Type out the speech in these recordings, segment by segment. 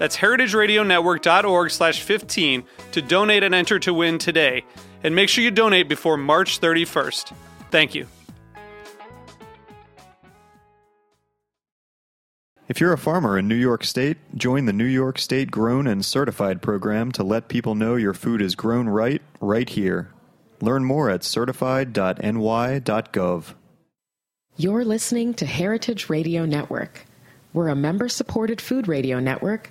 That's heritageradionetwork.org slash 15 to donate and enter to win today. And make sure you donate before March 31st. Thank you. If you're a farmer in New York State, join the New York State Grown and Certified program to let people know your food is grown right, right here. Learn more at certified.ny.gov. You're listening to Heritage Radio Network. We're a member supported food radio network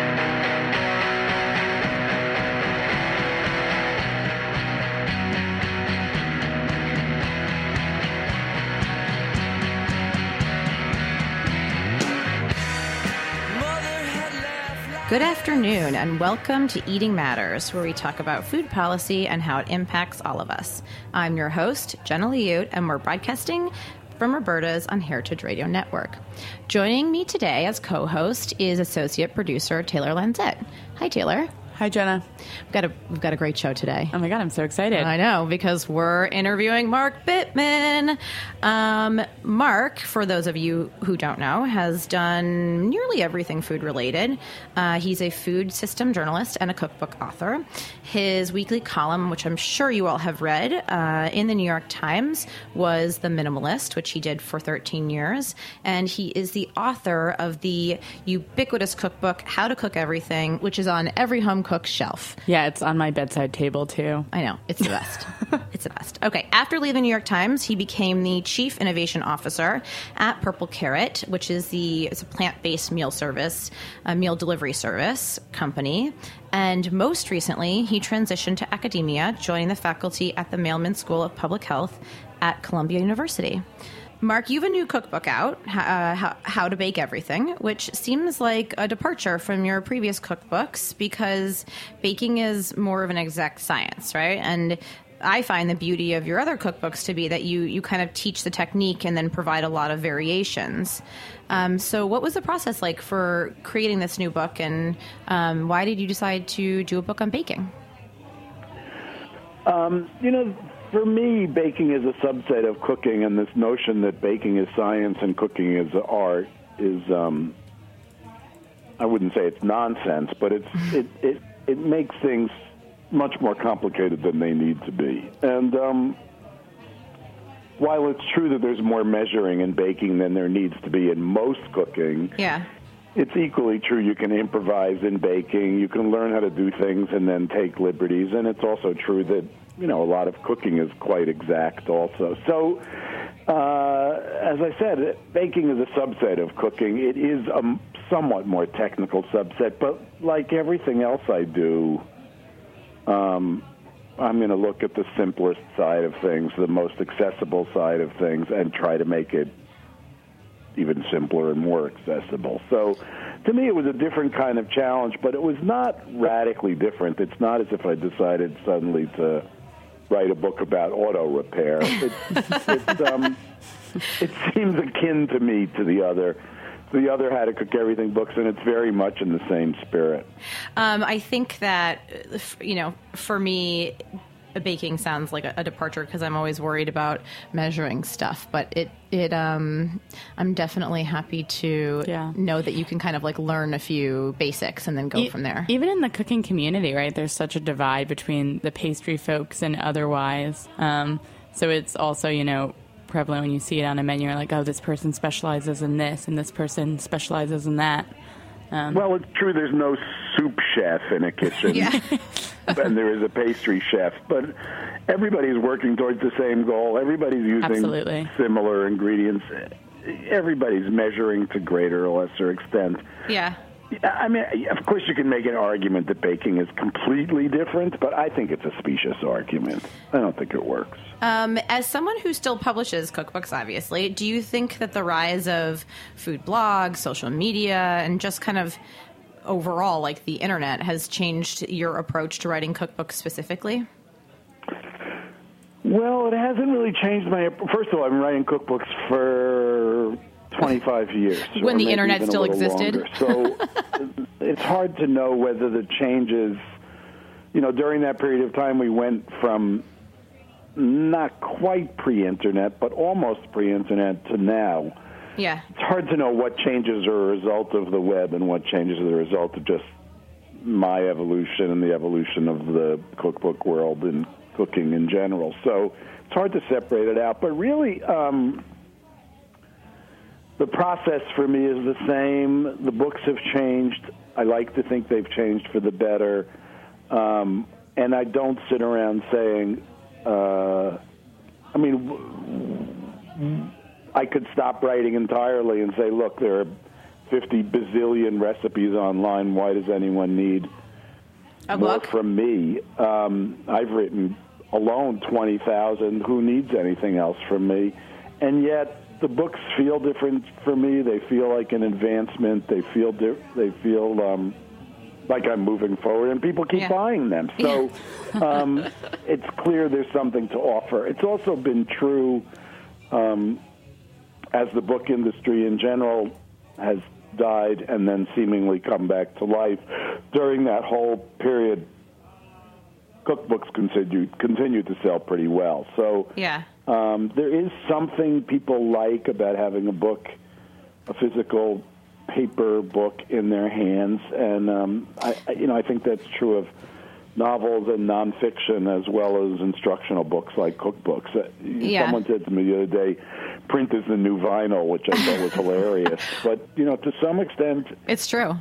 Good afternoon, and welcome to Eating Matters, where we talk about food policy and how it impacts all of us. I'm your host, Jenna Liut, and we're broadcasting from Roberta's on Heritage Radio Network. Joining me today as co host is associate producer Taylor Lanzet. Hi, Taylor. Hi, Jenna. We've got a we've got a great show today. Oh my god, I'm so excited! I know because we're interviewing Mark Bittman. Um, Mark, for those of you who don't know, has done nearly everything food related. Uh, he's a food system journalist and a cookbook author. His weekly column, which I'm sure you all have read, uh, in the New York Times, was The Minimalist, which he did for 13 years, and he is the author of the ubiquitous cookbook How to Cook Everything, which is on every home cook's shelf. Yeah, it's on my bedside table too. I know. It's the best. it's the best. Okay. After leaving the New York Times, he became the chief innovation officer at Purple Carrot, which is the it's a plant-based meal service, a meal delivery service company. And most recently, he transitioned to academia, joining the faculty at the Mailman School of Public Health at Columbia University. Mark, you have a new cookbook out, uh, how, to Bake Everything, which seems like a departure from your previous cookbooks because baking is more of an exact science, right? And I find the beauty of your other cookbooks to be that you you kind of teach the technique and then provide a lot of variations. Um, so, what was the process like for creating this new book, and um, why did you decide to do a book on baking? Um, you know, for me, baking is a subset of cooking, and this notion that baking is science and cooking is art is, um, I wouldn't say it's nonsense, but it's it, it it makes things much more complicated than they need to be. And um, while it's true that there's more measuring in baking than there needs to be in most cooking, yeah. It's equally true you can improvise in baking, you can learn how to do things and then take liberties, and it's also true that you know, a lot of cooking is quite exact also. So, uh, as I said, baking is a subset of cooking. It is a somewhat more technical subset, but like everything else I do, um, I'm going to look at the simplest side of things, the most accessible side of things, and try to make it even simpler and more accessible. So, to me, it was a different kind of challenge, but it was not radically different. It's not as if I decided suddenly to write a book about auto repair. It, it, um, it seems akin to me to the other the other How to Cook Everything books, and it's very much in the same spirit. Um, I think that, you know, for me, baking sounds like a, a departure because I'm always worried about measuring stuff. But it it um, I'm definitely happy to Yeah. know that you can kind of like learn a few basics and then go E- from there. Even in the cooking community, right? There's such a divide between the pastry folks and otherwise. Um, so it's also, you know, prevalent when you see it on a menu. You're like, oh, this person specializes in this, and this person specializes in that. Um, well, it's true. There's no soup chef in a kitchen, yeah, and there is a pastry chef. But everybody's working towards the same goal. Everybody's using Absolutely. similar ingredients. Everybody's measuring to greater or lesser extent. yeah. I mean, of course, you can make an argument that baking is completely different, but I think it's a specious argument. I don't think it works. Um, as someone who still publishes cookbooks, obviously, do you think that the rise of food blogs, social media, and just kind of overall, like the internet, has changed your approach to writing cookbooks specifically? Well, it hasn't really changed my. First of all, I've been writing cookbooks for 25 years. When the internet still existed. longer. So it's hard to know whether the changes. You know, during that period of time, we went from not quite pre-internet, but almost pre-internet to now. Yeah. It's hard to know what changes are a result of the web and what changes are the result of just my evolution and the evolution of the cookbook world and cooking in general. So it's hard to separate it out. But really, um, the process for me is the same. The books have changed. I like to think they've changed for the better. Um, and I don't sit around saying, uh, I mean, I could stop writing entirely and say, look, there are 50 bazillion recipes online. Why does anyone need A more book? from me? Um, I've written alone 20,000. Who needs anything else from me? And yet, the books feel different for me. They feel like an advancement. They feel di- they feel um, like I'm moving forward, and people keep Yeah. buying them. So um, it's clear there's something to offer. It's also been true um, as the book industry in general has died and then seemingly come back to life during that whole period. Cookbooks continued continued to sell pretty well. So Yeah. um, there is something people like about having a book, a physical paper book in their hands, and um, I, you know, I think that's true of novels and nonfiction as well as instructional books like cookbooks. Uh, Yeah. Someone said to me the other day, "Print is the new vinyl," which I thought was hilarious. But you know, to some extent, It's true.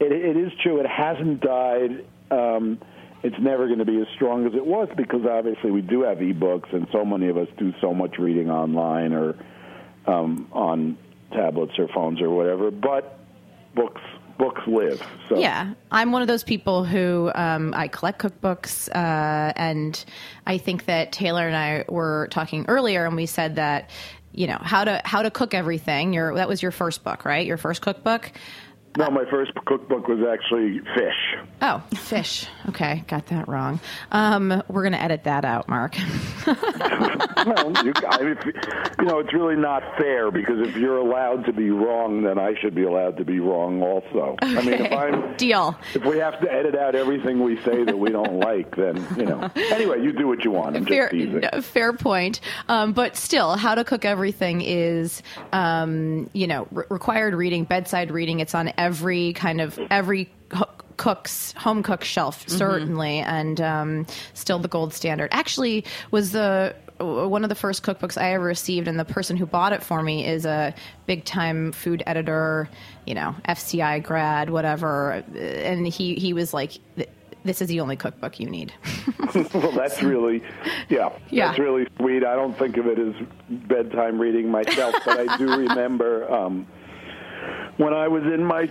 it, it is true. It hasn't died. Um, it's never going to be as strong as it was because obviously we do have ebooks, and so many of us do so much reading online or um, on tablets or phones or whatever. But books books live. So Yeah, I'm one of those people who um, I collect cookbooks, uh, and I think that Taylor and I were talking earlier, and we said that you know how to how to cook everything. Your that was your first book, right? Your first cookbook. No, my first cookbook was actually fish. Oh, fish. Okay, got that wrong. Um, we're going to edit that out, Mark. well, you, I, if, you know, it's really not fair because if you're allowed to be wrong, then I should be allowed to be wrong also. I mean, if I'm Deal. if we have to edit out everything we say that we don't like, then you know. Anyway, you do what you want. I'm fair, no, fair point. Um, but still, how to cook everything is, um, you know, re- required reading, bedside reading. It's on every kind of every cook's home cook shelf, certainly, and um, still the gold standard. Actually, was the one of the first cookbooks I ever received, and the person who bought it for me is a big time food editor, you know, FCI grad, whatever, and he he was like. This is the only cookbook you need. well, that's really, yeah, Yeah. that's really sweet. I don't think of it as bedtime reading myself, but I do remember um, when I was in my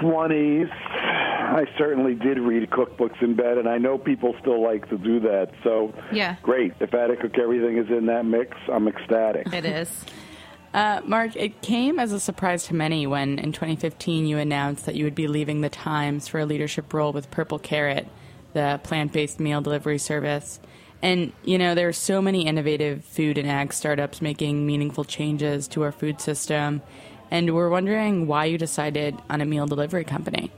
20s, I certainly did read cookbooks in bed, and I know people still like to do that. So, Yeah. great. If How to Cook Everything is in that mix, I'm ecstatic. It is. Uh, Mark, it came as a surprise to many when in 2015 you announced that you would be leaving the Times for a leadership role with Purple Carrot, the plant based meal delivery service. And, you know, there are so many innovative food and ag startups making meaningful changes to our food system. And we're wondering why you decided on a meal delivery company.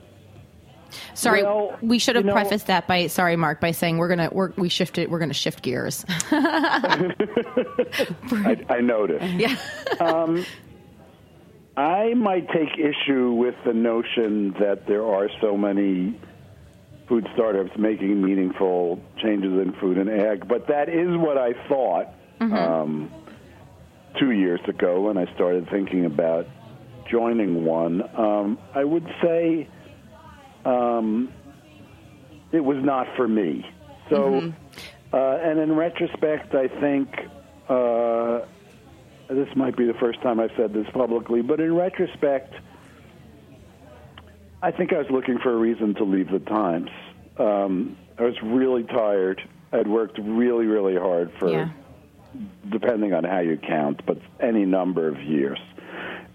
Sorry, Well, we should have you know- prefaced that by sorry, Mark, by saying we're gonna we're, we shifted we're gonna shift gears. I, I noticed. yeah. um, I might take issue with the notion that there are so many food startups making meaningful changes in food and ag, but that is what I thought um, two years ago when I started thinking about joining one. Um, I would say um, it was not for me. So, uh, and in retrospect, I think. Uh, this might be the first time I've said this publicly, but in retrospect, I think I was looking for a reason to leave the Times. Um, I was really tired. I'd worked really, really hard for, Yeah. Depending on how you count, but any number of years.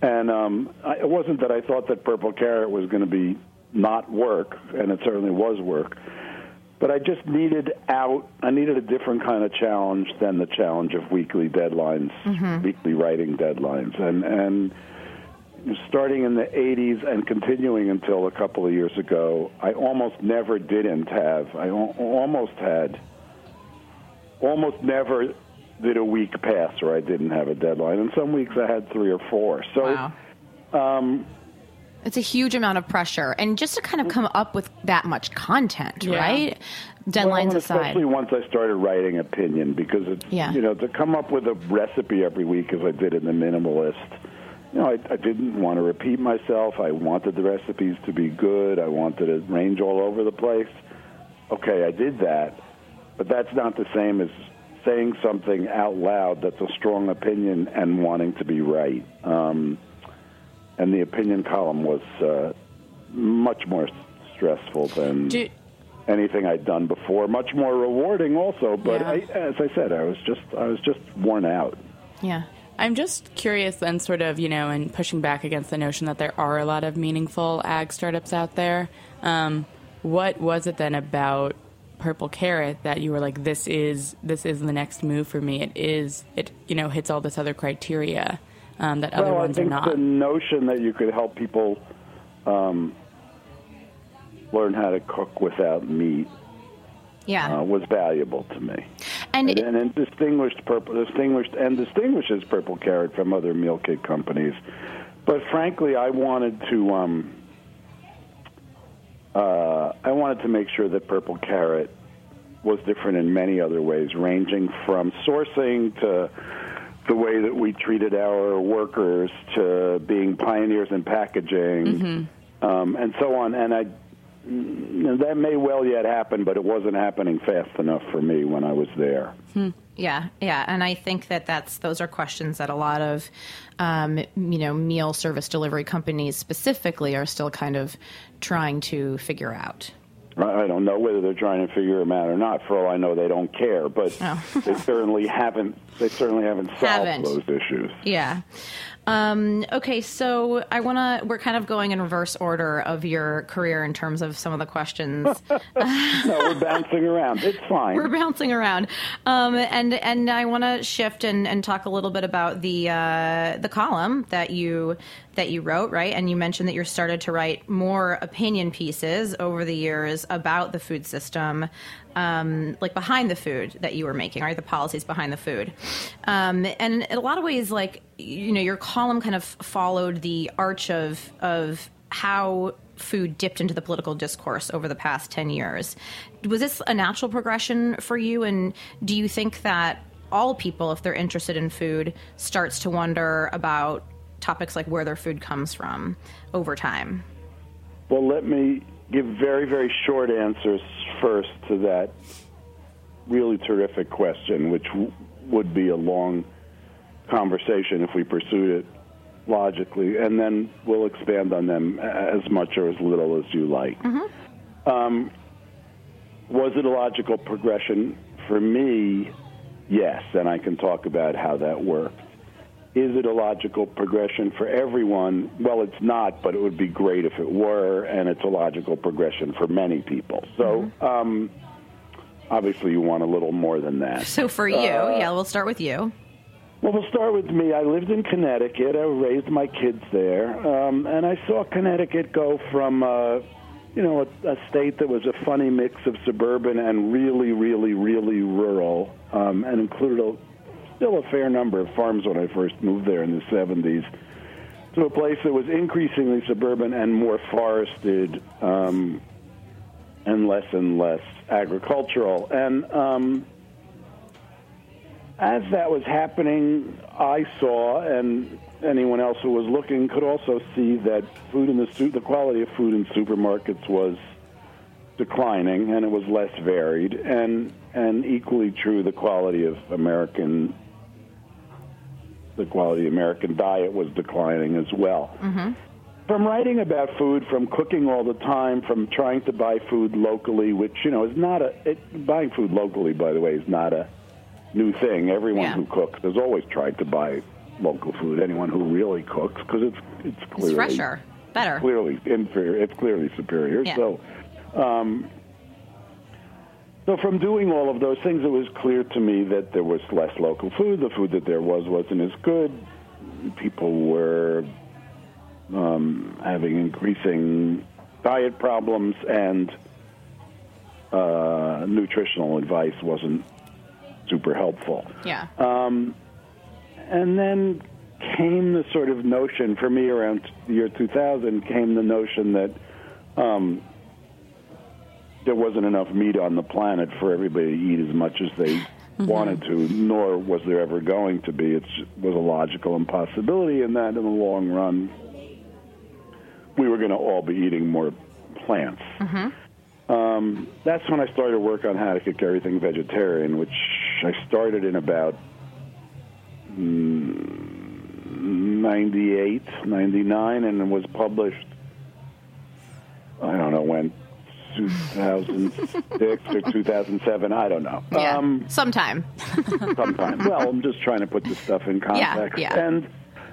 And um, I, it wasn't that I thought that Purple Carrot was going to be not work, and it certainly was work. But I just needed out. I needed a different kind of challenge than the challenge of weekly deadlines, weekly writing deadlines, and and starting in the 80s and continuing until a couple of years ago, I almost never didn't have. I almost had. Almost never did a week pass where I didn't have a deadline, and some weeks I had three or four. So. Wow. Um, It's a huge amount of pressure, and just to kind of come up with that much content, Yeah. right? Well, Deadlines and aside. especially once I started writing opinion, because it's Yeah. you know to come up with a recipe every week as I did in the minimalist. You know, I, I didn't want to repeat myself. I wanted the recipes to be good. I wanted it to range all over the place. Okay, I did that, but that's not the same as saying something out loud that's a strong opinion and wanting to be right. Um, and the opinion column was uh, much more stressful than Do, anything I'd done before. Much more rewarding, also. But Yeah. I, as I said, I was just I was just worn out. yeah. I'm just curious then, sort of, you know, and pushing back against the notion that there are a lot of meaningful ag startups out there. Um, what was it then about Purple Carrot that you were like, this is this is the next move for me? It is it you know hits all this other criteria um, that other well, I ones are think not. the notion that you could help people um, learn how to cook without meat Yeah. uh, was valuable to me. and and, and it distinguished purple distinguished and distinguishes Purple Carrot from other meal kit companies. But frankly, I wanted to um, uh, I wanted to make sure that Purple Carrot was different in many other ways, ranging from sourcing to the way that we treated our workers to being pioneers in packaging um, and so on. And I that may well yet happen, but it wasn't happening fast enough for me when I was there. Yeah, yeah, and I think that that's those are questions that a lot of, um, you know, meal service delivery companies specifically are still kind of trying to figure out. I don't know whether they're trying to figure them out or not. For all I know, they don't care. But Oh. they certainly haven't. They certainly haven't solved Haven't. those issues. Yeah. Um, okay, so I want to. We're kind of going in reverse order of your career in terms of some of the questions. No, we're bouncing around. It's fine. We're bouncing around, um, and and I want to shift and, and talk a little bit about the uh, the column that you that you wrote, right? And you mentioned that you started to write more opinion pieces over the years about the food system, um, like behind the food that you were making, right? The policies behind the food, um, and in a lot of ways, like you know, your column kind of followed the arch of of how food dipped into the political discourse over the past 10 years. Was this a natural progression for you? And do you think that all people, if they're interested in food, starts to wonder about topics like where their food comes from over time? Well, let me give very, very short answers first to that really terrific question, which w- would be a long conversation if we pursued it logically, and then we'll expand on them as much or as little as you like. Um, was it a logical progression for me? Yes, and I can talk about how that worked. Is it a logical progression for everyone? Well, it's not, but it would be great if it were, and it's a logical progression for many people. So, um, obviously, you want a little more than that. So for you, yeah, we'll start with you. Well, we'll start with me. I lived in Connecticut. I raised my kids there, um, and I saw Connecticut go from uh, you know, a, a state that was a funny mix of suburban and really, really, really rural, um, and included a, still a fair number of farms when I first moved there in the 70s, to a place that was increasingly suburban and more forested um, and less and less agricultural. And um, as that was happening, I saw, and anyone else who was looking could also see that food in the su- the quality of food in supermarkets was declining, and it was less varied, and and equally true, the quality of American the quality of American diet was declining as well. From writing about food, from cooking all the time, from trying to buy food locally, which you know is not a it, buying food locally, by the way, is not a new thing. Everyone Yeah. who cooks has always tried to buy local food. Anyone who really cooks, because it's it's clearly It's fresher, better. clearly inferior. It's clearly superior. Yeah. So, um, so from doing all of those things, it was clear to me that there was less local food. The food that there was wasn't as good. People were um, having increasing diet problems, and uh, nutritional advice wasn't super helpful. Yeah. Um, and then came the sort of notion for me around the year 2000 came the notion that um, there wasn't enough meat on the planet for everybody to eat as much as they wanted to, nor was there ever going to be. It was a logical impossibility, and that in the long run, we were going to all be eating more plants. Um, that's when I started to work on how to cook everything vegetarian, which I started in about mm, 98, 99, and it was published, I don't know when, 2006 or 2007, I don't know. yeah. Um, Sometime. sometime. well, I'm just trying to put this stuff in context. yeah. And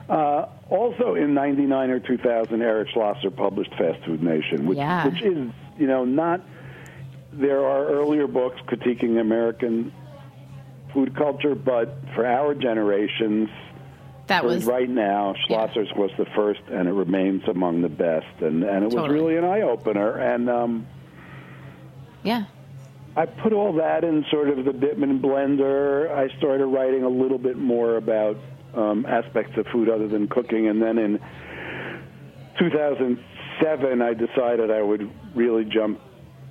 uh, also in '99 or 2000, Eric Schlosser published Fast Food Nation, which, Yeah. which is, you know, not. There are earlier books critiquing American food culture, but for our generations, That was right now, Schlosser's was the first, and it remains among the best. And and it was really an eye opener. And um, yeah. I put all that in sort of the Bittman blender. I started writing a little bit more about um, aspects of food other than cooking, and then in 2007, I decided I would really jump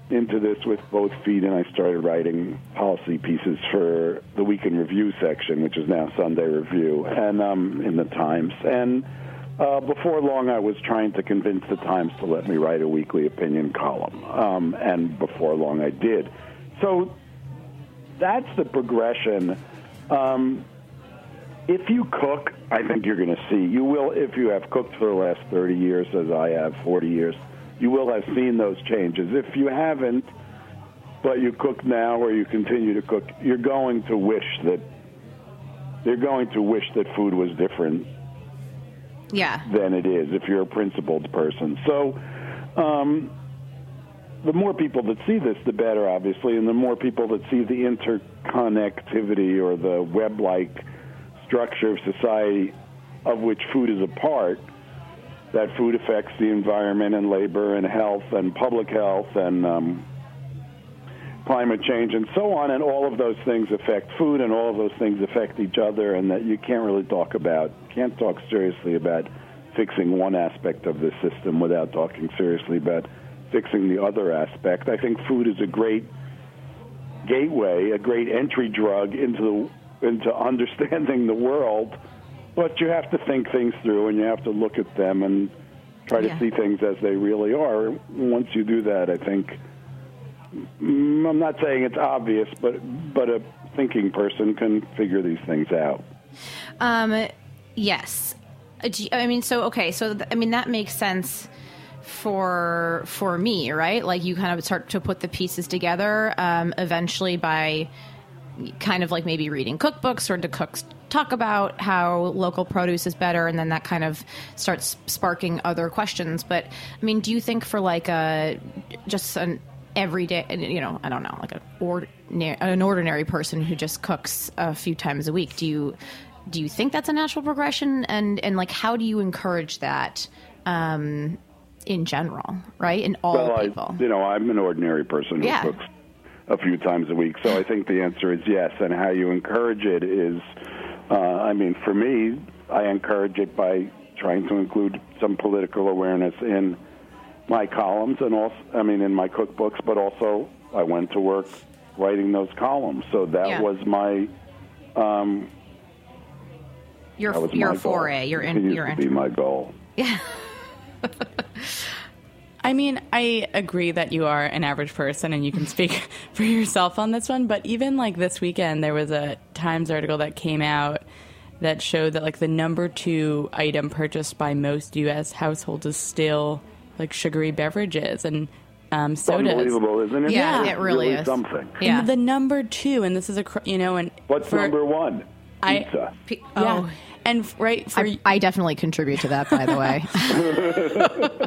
into this with both feet, and I started writing policy pieces for the Week in Review section, which is now Sunday Review, and um, in the Times. And uh, before long, I was trying to convince the Times to let me write a weekly opinion column, um, and before long, I did. So that's the progression. Um, if you cook, I think you're going to see. You will, if you have cooked for the last 30 years, as I have, 40 years, you will have seen those changes. If you haven't, but you cook now or you continue to cook, you're going to wish that you're going to wish that food was different Yeah. than it is if you're a principled person. So, um, the more people that see this, the better, obviously, and the more people that see the interconnectivity or the web like structure of society of which food is a part, that food affects the environment and labor and health and public health and um, climate change and so on, and all of those things affect food, and all of those things affect each other, and that you can't really talk about, can't talk seriously about fixing one aspect of the system without talking seriously about fixing the other aspect. I think food is a great gateway, a great entry drug into the, into understanding the world, but you have to think things through, and you have to look at them and try to see things as they really are. Once you do that, I think Mm, I'm not saying it's obvious, but but a thinking person can figure these things out. Um, yes. Uh, I mean, so okay, so th- I mean that makes sense for for me, right? Like you kind of start to put the pieces together. Um, eventually, by kind of like maybe reading cookbooks or to cooks talk about how local produce is better and then that kind of starts sparking other questions but i mean do you think for like a just an everyday you know i don't know like a ordinary, an ordinary person who just cooks a few times a week do you do you think that's a natural progression and and like how do you encourage that um in general, right? In all well, people. I, you know, I'm an ordinary person who Yeah. cooks a few times a week, so I think the answer is yes. And how you encourage it is, uh, I mean, for me, I encourage it by trying to include some political awareness in my columns and also, I mean, in my cookbooks, but also I went to work writing those columns. So that Yeah. was my um, your that was your my goal. foray, your in, Continues your to be my goal. Yeah. I mean, I agree that you are an average person and you can speak for yourself on this one, but even like this weekend, there was a Times article that came out that showed that like the number two item purchased by most U.S. households is still like sugary beverages and um, sodas. Unbelievable, isn't it? Yeah, It's it really is. something. Yeah. And the number two, and this is a you know, and What's for, number one? I- Pizza. P- Yeah, Oh, and right for I, I definitely contribute to that, by the way.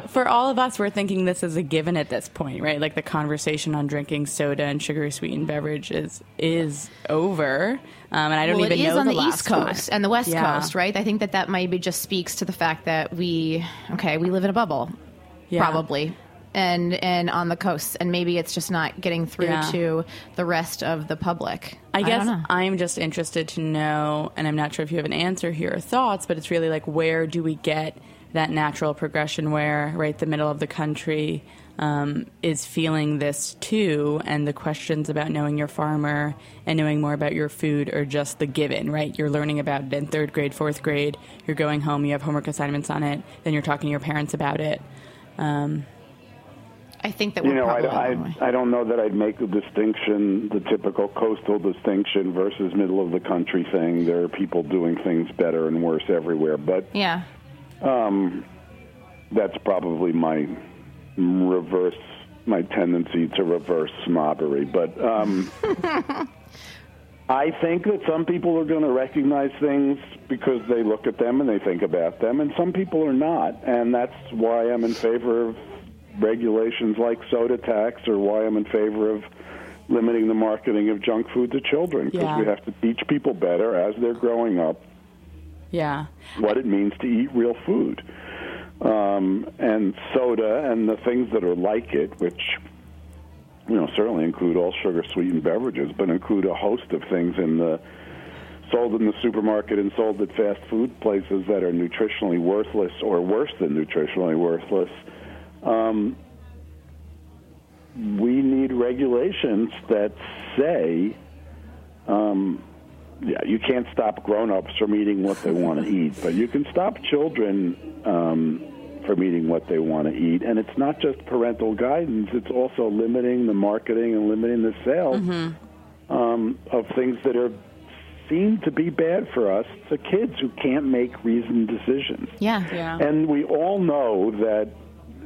for all of us, we're thinking this is a given at this point, right? Like the conversation on drinking soda and sugar sweetened beverage is is over, um, and I don't well, even it is know on the, last East Coast one. and the West Yeah. Coast, right? I think that that maybe just speaks to the fact that we, okay, we live in a bubble, Yeah. probably, and and on the coast, and maybe it's just not getting through Yeah. to the rest of the public. I guess don't. I'm just interested to know, and I'm not sure if you have an answer here or thoughts, but it's really like where do we get that natural progression where right the middle of the country um, is feeling this too, and the questions about knowing your farmer and knowing more about your food are just the given, right? You're learning about it in third grade, fourth grade. You're going home, you have homework assignments on it, then you're talking to your parents about it. Um, I think that You we're know, probably I, the. I, I don't know that I'd make a distinction, the typical coastal distinction versus middle of the country thing. There are people doing things better and worse everywhere, but yeah. Um, that's probably my reverse, my tendency to reverse snobbery. But um, I think that some people are going to recognize things because they look at them and they think about them, and some people are not. And that's why I'm in favor of regulations like soda tax or why I'm in favor of limiting the marketing of junk food to children because Yeah. we have to teach people better as they're growing up yeah. what it means to eat real food. Um, and soda and the things that are like it, which you know certainly include all sugar sweetened beverages, but include a host of things in the sold in the supermarket and sold at fast food places that are nutritionally worthless or worse than nutritionally worthless. Um, we need regulations that say um, yeah, you can't stop grown-ups from eating what they want to eat, but you can stop children um, from eating what they want to eat. And it's not just parental guidance; it's also limiting the marketing and limiting the sales um, of things that are seen to be bad for us to kids who can't make reasoned decisions. Yeah. Yeah. And we all know that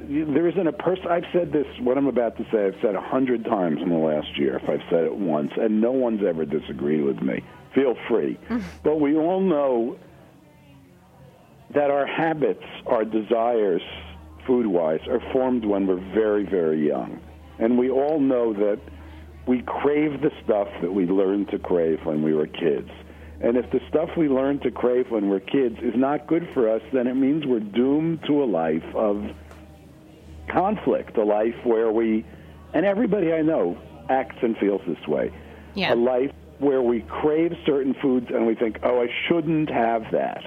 there isn't a person. I've said this. What I'm about to say, I've said a hundred times in the last year. If I've said it once, and no one's ever disagreed with me. Feel free. but we all know that our habits, our desires, food-wise, are formed when we're very, very young, and we all know that we crave the stuff that we learned to crave when we were kids. And if the stuff we learned to crave when we're kids is not good for us, then it means we're doomed to a life of conflict, a life where we, and everybody I know acts and feels this way, Yeah. a life where we crave certain foods and we think, oh, I shouldn't have that.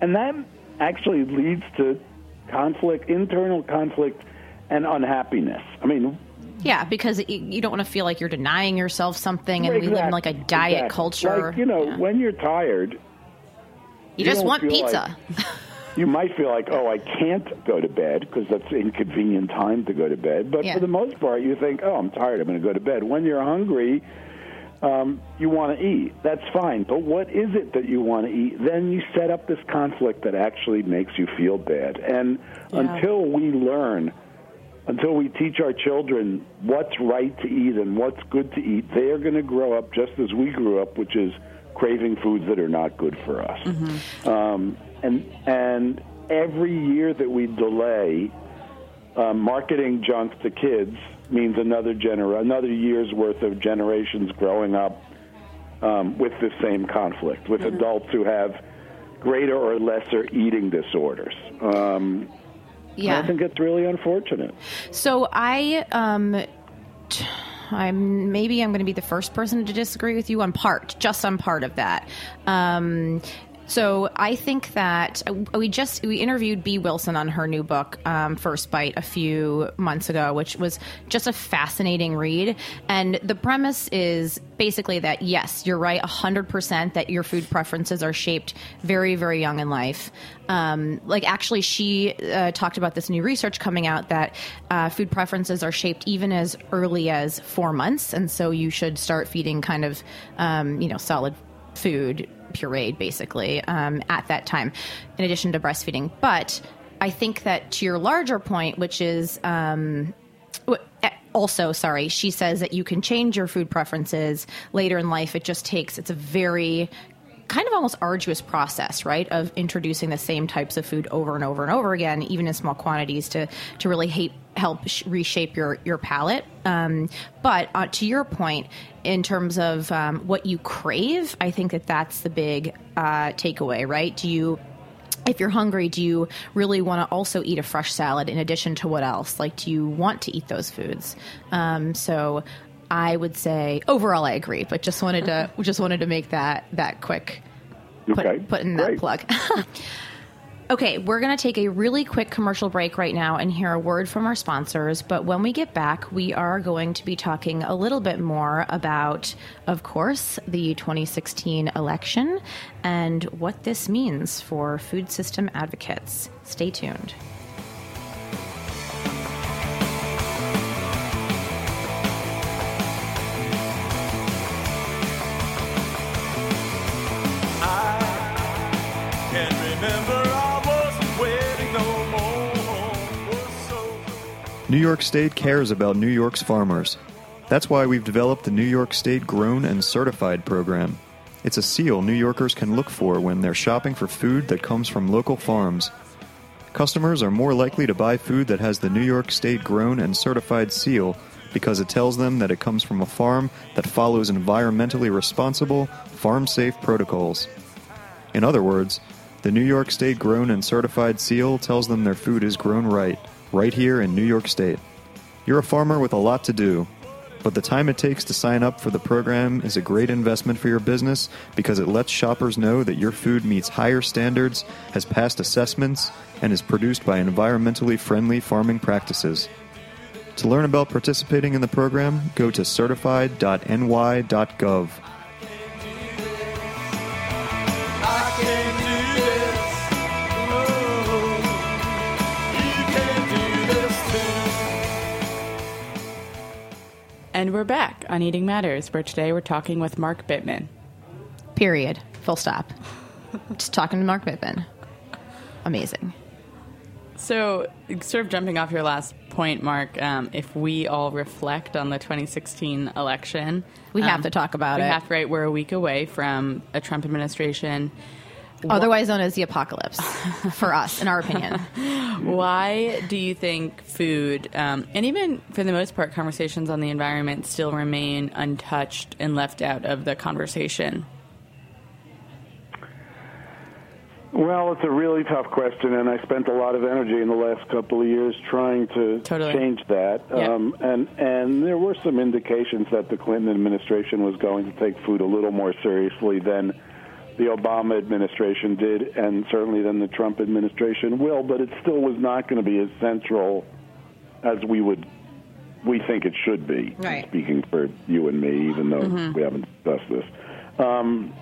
And that actually leads to conflict, internal conflict, and unhappiness. I mean, Yeah, because you don't want to feel like you're denying yourself something, and we live in like a diet exactly. culture. Like, you know, Yeah. when you're tired, you you just want pizza. you might feel like, oh, I can't go to bed because that's inconvenient time to go to bed. But Yeah. for the most part, you think, oh, I'm tired. I'm going to go to bed. When you're hungry, um, you want to eat. That's fine. But what is it that you want to eat? Then you set up this conflict that actually makes you feel bad. And until we learn, until we teach our children what's right to eat and what's good to eat, they are going to grow up just as we grew up, which is craving foods that are not good for us. Um, and and every year that we delay um, marketing junk to kids means another gener- another year's worth of generations growing up um, with the same conflict with adults who have greater or lesser eating disorders. Um, Yeah. I think it's really unfortunate. So I um t- I'm maybe I'm going to be the first person to disagree with you on part, just on part of that. Um so I think that uh, we just we interviewed Bee Wilson on her new book, um, First Bite, a few months ago, which was just a fascinating read. And the premise is basically that yes, you're right, hundred percent that your food preferences are shaped very, very young in life. Um, like actually, she uh, talked about this new research coming out that uh, food preferences are shaped even as early as four months, and so you should start feeding kind of um, you know solid food pureed basically um, at that time, in addition to breastfeeding. But I think that to your larger point, which is um, also sorry, she says that you can change your food preferences later in life. It just takes it's a very kind of almost arduous process, right, of introducing the same types of food over and over and over again, even in small quantities, to to really hate, help sh- reshape your your palate. Um, but uh, to your point, in terms of um, what you crave, I think that that's the big uh, takeaway, right? Do you if you're hungry, do you really want to also eat a fresh salad in addition to what else? Like, do you want to eat those foods? Um, so, I would say overall, I agree, but just wanted to just wanted to make that that quick put, Okay, put in that great. plug. Okay, we're going to take a really quick commercial break right now and hear a word from our sponsors. But when we get back, we are going to be talking a little bit more about, of course, the 2016 election and what this means for food system advocates. Stay tuned. New York State cares about New York's farmers. That's why we've developed the New York State Grown and Certified program. It's a seal New Yorkers can look for when they're shopping for food that comes from local farms. Customers are more likely to buy food that has the New York State Grown and Certified seal because it tells them that it comes from a farm that follows environmentally responsible, farm safe protocols. In other words, the New York State Grown and Certified seal tells them their food is grown right, right here in New York State. You're a farmer with a lot to do, but the time it takes to sign up for the program is a great investment for your business because it lets shoppers know that your food meets higher standards, has passed assessments, and is produced by environmentally friendly farming practices. To learn about participating in the program, go to certified.ny.gov. And we're back on Eating Matters, where today we're talking with Mark Bittman. Period. Full stop. Just talking to Mark Bittman. Amazing. So, sort of jumping off your last point, Mark, um, if we all reflect on the 2016 election, We have um, to talk about we it. have to, right? We're a week away from a Trump administration. Otherwise known as the apocalypse for us, in our opinion. Why do you think food, um, and even for the most part, conversations on the environment still remain untouched and left out of the conversation? Well, it's a really tough question, and I spent a lot of energy in the last couple of years trying to Totally. change that. Yeah. Um, and and there were some indications that the Clinton administration was going to take food a little more seriously than the Obama administration did, and certainly than the Trump administration will. But it still was not going to be as central as we would we think it should be. Right. Speaking for you and me, even though we haven't discussed this. Um,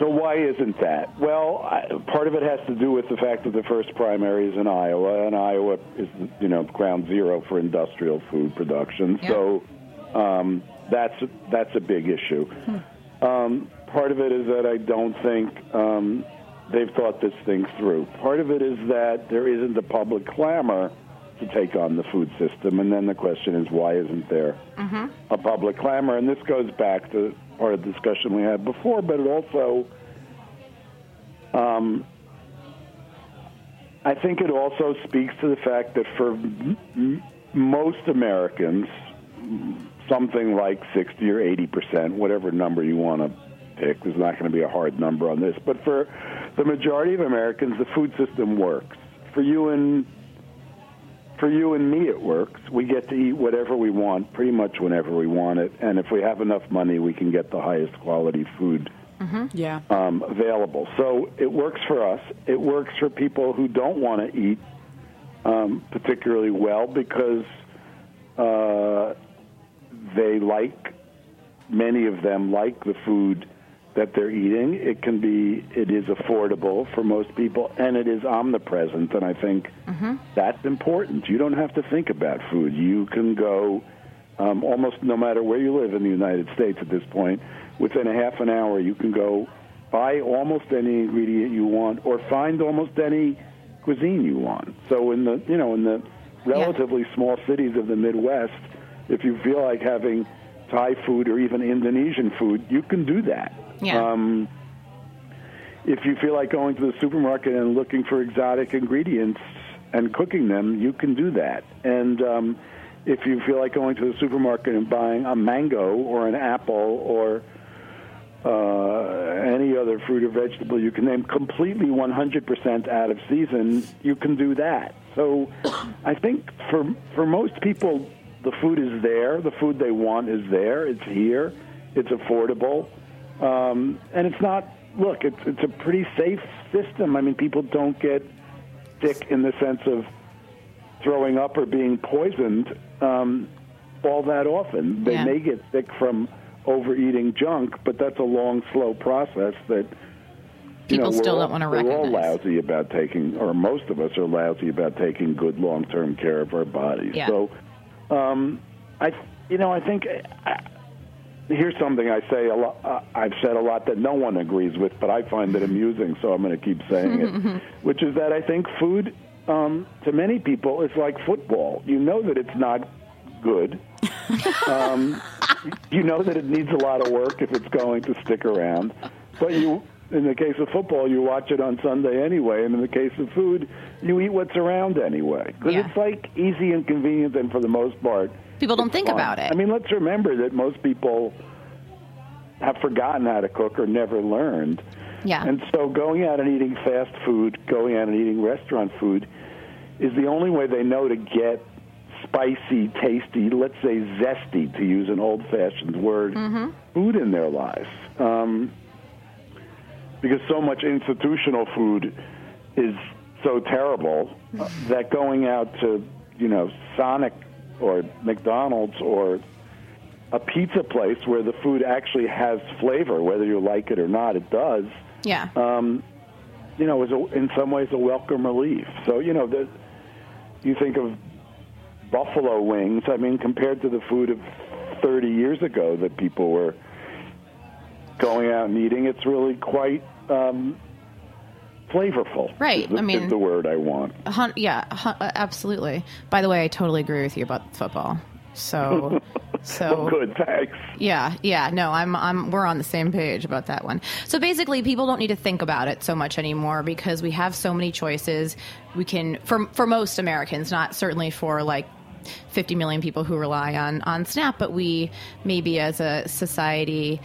so why isn't that? Well, I, part of it has to do with the fact that the first primary is in Iowa, and Iowa is you know ground zero for industrial food production. Yeah. So um, that's that's a big issue. Um, part of it is that I don't think um, they've thought this thing through. Part of it is that there isn't a public clamor to take on the food system, and then the question is why isn't there a public clamor? And this goes back to part of the discussion we had before, but it also, um, I think it also speaks to the fact that for m- m- most Americans, something like 60 or 80 percent, whatever number you want to pick, there's not going to be a hard number on this, but for the majority of Americans, the food system works for you and for you and me, it works. We get to eat whatever we want, pretty much whenever we want it, and if we have enough money, we can get the highest quality food Yeah. um, available. So it works for us. It works for people who don't want to eat um, particularly well because uh, they like many of them like the food that they're eating. It can be it is affordable for most people and it is omnipresent and I think that's important. You don't have to think about food. You can go um, almost no matter where you live in the United States at this point, within a half an hour you can go buy almost any ingredient you want or find almost any cuisine you want. So in the you know in the relatively small cities of the Midwest, if you feel like having Thai food or even Indonesian food, you can do that. Yeah. Um, if you feel like going to the supermarket and looking for exotic ingredients and cooking them, you can do that. And um, if you feel like going to the supermarket and buying a mango or an apple or uh, any other fruit or vegetable you can name completely 100% out of season, you can do that. So I think for for most people, the food is there. The food they want is there. It's here. It's affordable, um, and it's not. Look, it's it's a pretty safe system. I mean, people don't get sick in the sense of throwing up or being poisoned um, all that often. They Yeah. may get sick from overeating junk, but that's a long, slow process that you People know, still don't wanna recognize. We're all recognize. lousy about taking, or most of us are lousy about taking good long-term care of our bodies. Yeah. So, um, I, you know, I think. I, Here's something I say a lot. Uh, I've said a lot that no one agrees with, but I find it amusing, so I'm going to keep saying it. Which is that I think food, um, to many people, is like football. You know that it's not good. um, you know that it needs a lot of work if it's going to stick around. But you, in the case of football, you watch it on Sunday anyway, and in the case of food, you eat what's around anyway. Because Yeah. it's like easy and convenient, and for the most part, People don't think fun. about it. I mean, let's remember that most people have forgotten how to cook or never learned. Yeah. And so going out and eating fast food, going out and eating restaurant food is the only way they know to get spicy, tasty, let's say zesty, to use an old fashioned word, Mm-hmm. food in their lives. Um, because so much institutional food is so terrible that going out to, you know, Sonic or McDonald's or a pizza place where the food actually has flavor, whether you like it or not, it does. yeah. Um, you know, is a, in some ways a welcome relief. So you know, the, you think of buffalo wings. I mean, compared to the food of 30 years ago that people were going out and eating, it's really quite um, flavorful. Right. The, I mean- the word I want. Hun- yeah, hun- uh, absolutely. By the way, I totally agree with you about football. So, so Good, thanks. Yeah, yeah, no, I'm, I'm, we're on the same page about that one. So basically, people don't need to think about it so much anymore because we have so many choices. We can, for for most Americans, not certainly for like 50 million people who rely on on SNAP, but we maybe as a society,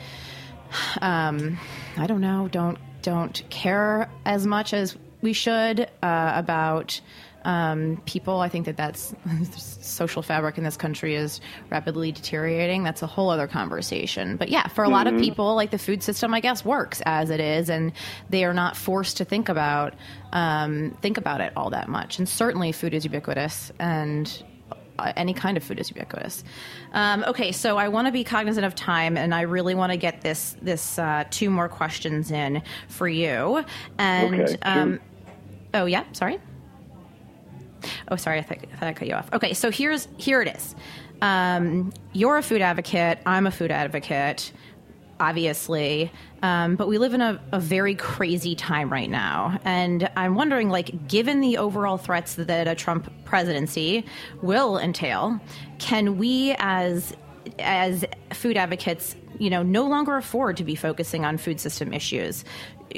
um, I don't know, don't don't care as much as we should uh, about um, people. I think that that's social fabric in this country is rapidly deteriorating. That's a whole other conversation. But yeah, for a lot of people, like the food system, I guess works as it is, and they are not forced to think about um, think about it all that much. And certainly, food is ubiquitous and any kind of food is ubiquitous. Um, okay, so I want to be cognizant of time, and I really want to get this this uh, two more questions in for you. And Okay, um, oh yeah, sorry. Oh, sorry, I thought, I thought I cut you off. Okay, so here's here it is. Um, you're a food advocate. I'm a food advocate obviously. Um, but we live in a, a very crazy time right now. And I'm wondering, like, given the overall threats that a Trump presidency will entail, can we as as food advocates, you know, no longer afford to be focusing on food system issues?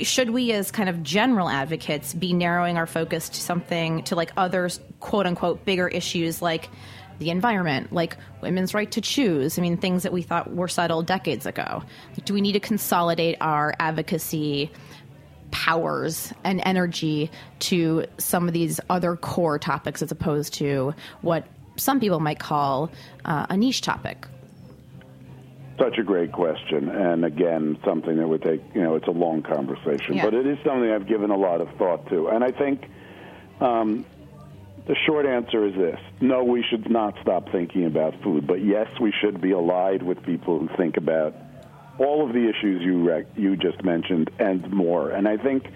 Should we, as kind of general advocates, be narrowing our focus to something to like other quote unquote bigger issues like the environment, like women's right to choose. I mean, things that we thought were settled decades ago. Do we need to consolidate our advocacy powers and energy to some of these other core topics as opposed to what some people might call uh, a niche topic? Such a great question, and again, something that would take you know it's a long conversation, Yeah. but it is something I've given a lot of thought to, and I think um, the short answer is this: No, we should not stop thinking about food, but yes, we should be allied with people who think about all of the issues you rec- you just mentioned and more. And I think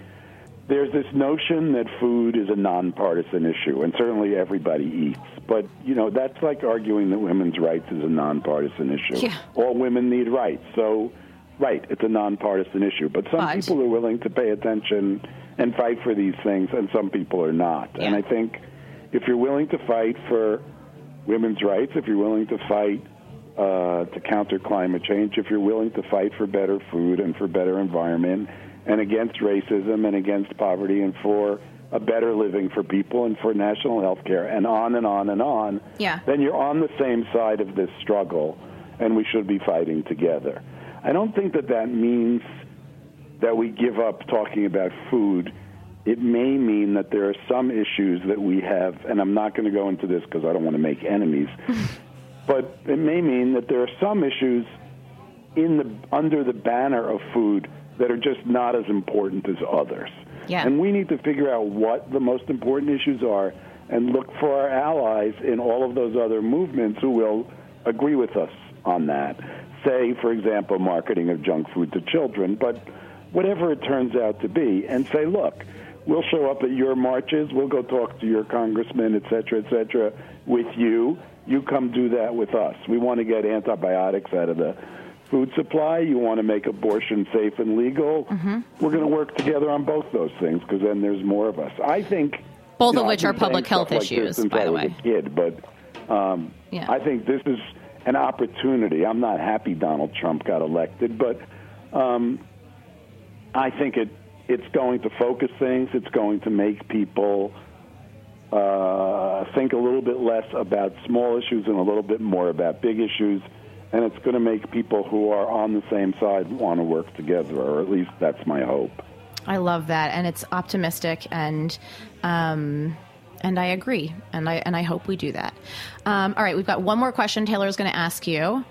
there's this notion that food is a nonpartisan issue, and certainly everybody eats. But you know that's like arguing that women's rights is a nonpartisan issue. Yeah. All women need rights, so right, it's a nonpartisan issue. But some But- people are willing to pay attention and fight for these things, and some people are not. Yeah. And I think if you're willing to fight for women's rights, if you're willing to fight uh, to counter climate change, if you're willing to fight for better food and for better environment and against racism and against poverty and for a better living for people and for national health care and on and on and on, Yeah. then you're on the same side of this struggle and we should be fighting together. I don't think that that means that we give up talking about food. It may mean that there are some issues that we have, and I'm not going to go into this because I don't want to make enemies, but it may mean that there are some issues in the under the banner of food that are just not as important as others. Yeah. And we need to figure out what the most important issues are and look for our allies in all of those other movements who will agree with us on that. Say, for example, marketing of junk food to children, but whatever it turns out to be, and say, look, we'll show up at your marches, we'll go talk to your congressman, et cetera, et cetera, with you. You come do that with us. We want to get antibiotics out of the food supply. You want to make abortion safe and legal. We're going to work together on both those things because then there's more of us. I think Both you of which are public health like issues, by the way. a kid, but um, Yeah. I think this is an opportunity. I'm not happy Donald Trump got elected, but um, I think it it's going to focus things. It's going to make people uh, think a little bit less about small issues and a little bit more about big issues. And it's going to make people who are on the same side want to work together, or at least that's my hope. I love that, and it's optimistic, and um, and I agree, and I and I hope we do that. Um, all right, we've got one more question. Taylor's going to ask you.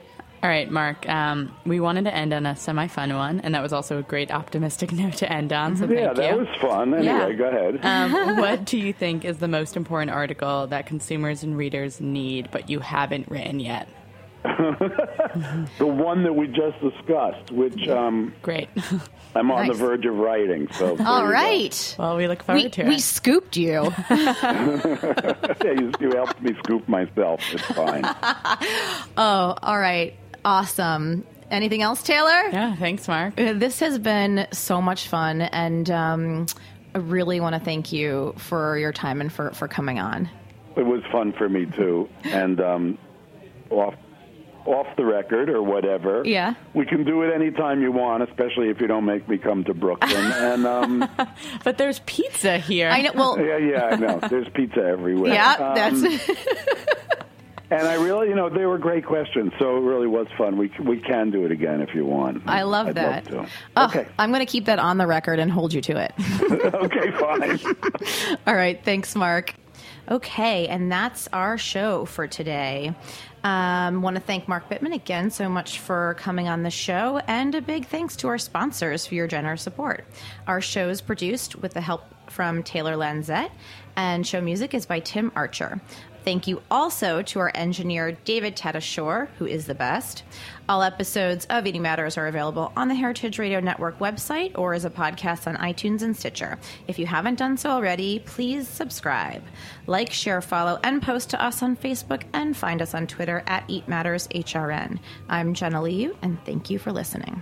All right, Mark. Um, we wanted to end on a semi-fun one, and that was also a great optimistic note to end on. So yeah, that you. was fun. Anyway, Yeah. go ahead. um, what do you think is the most important article that consumers and readers need, but you haven't written yet? the one that we just discussed, which um, Great. I'm on Nice. the verge of writing. So all right. All you go. right, well, we look forward we to it. we scooped you. yeah, you, you helped me scoop myself. It's fine. oh, all right, awesome. Anything else, Taylor? yeah, thanks, Mark. Uh, This has been so much fun, and um, I really want to thank you for your time and for, for coming on. It was fun for me too, and um, off off the record or whatever. Yeah. we can do it anytime you want, especially if you don't make me come to Brooklyn. and um, But there's pizza here. I know. Well, yeah, yeah, I know. There's pizza everywhere. yeah, Um, that's And I really, you know, they were great questions, so it really was fun. We we can do it again if you want. I love I'd that. Love. Oh, Okay. I'm going to keep that on the record and hold you to it. okay, fine. All right. Thanks, Mark. Okay, and that's our show for today. Um, want to thank Mark Bittman again so much for coming on the show, and a big thanks to our sponsors for your generous support. Our show is produced with the help from Taylor Lanzet, and show music is by Tim Archer. Thank you also to our engineer, David Tadashore, who is the best. All episodes of Eating Matters are available on the Heritage Radio Network website or as a podcast on iTunes and Stitcher. If you haven't done so already, please subscribe. Like, share, follow, and post to us on Facebook and find us on Twitter at Eat Matters HRN. I'm Jenna Liut, and thank you for listening.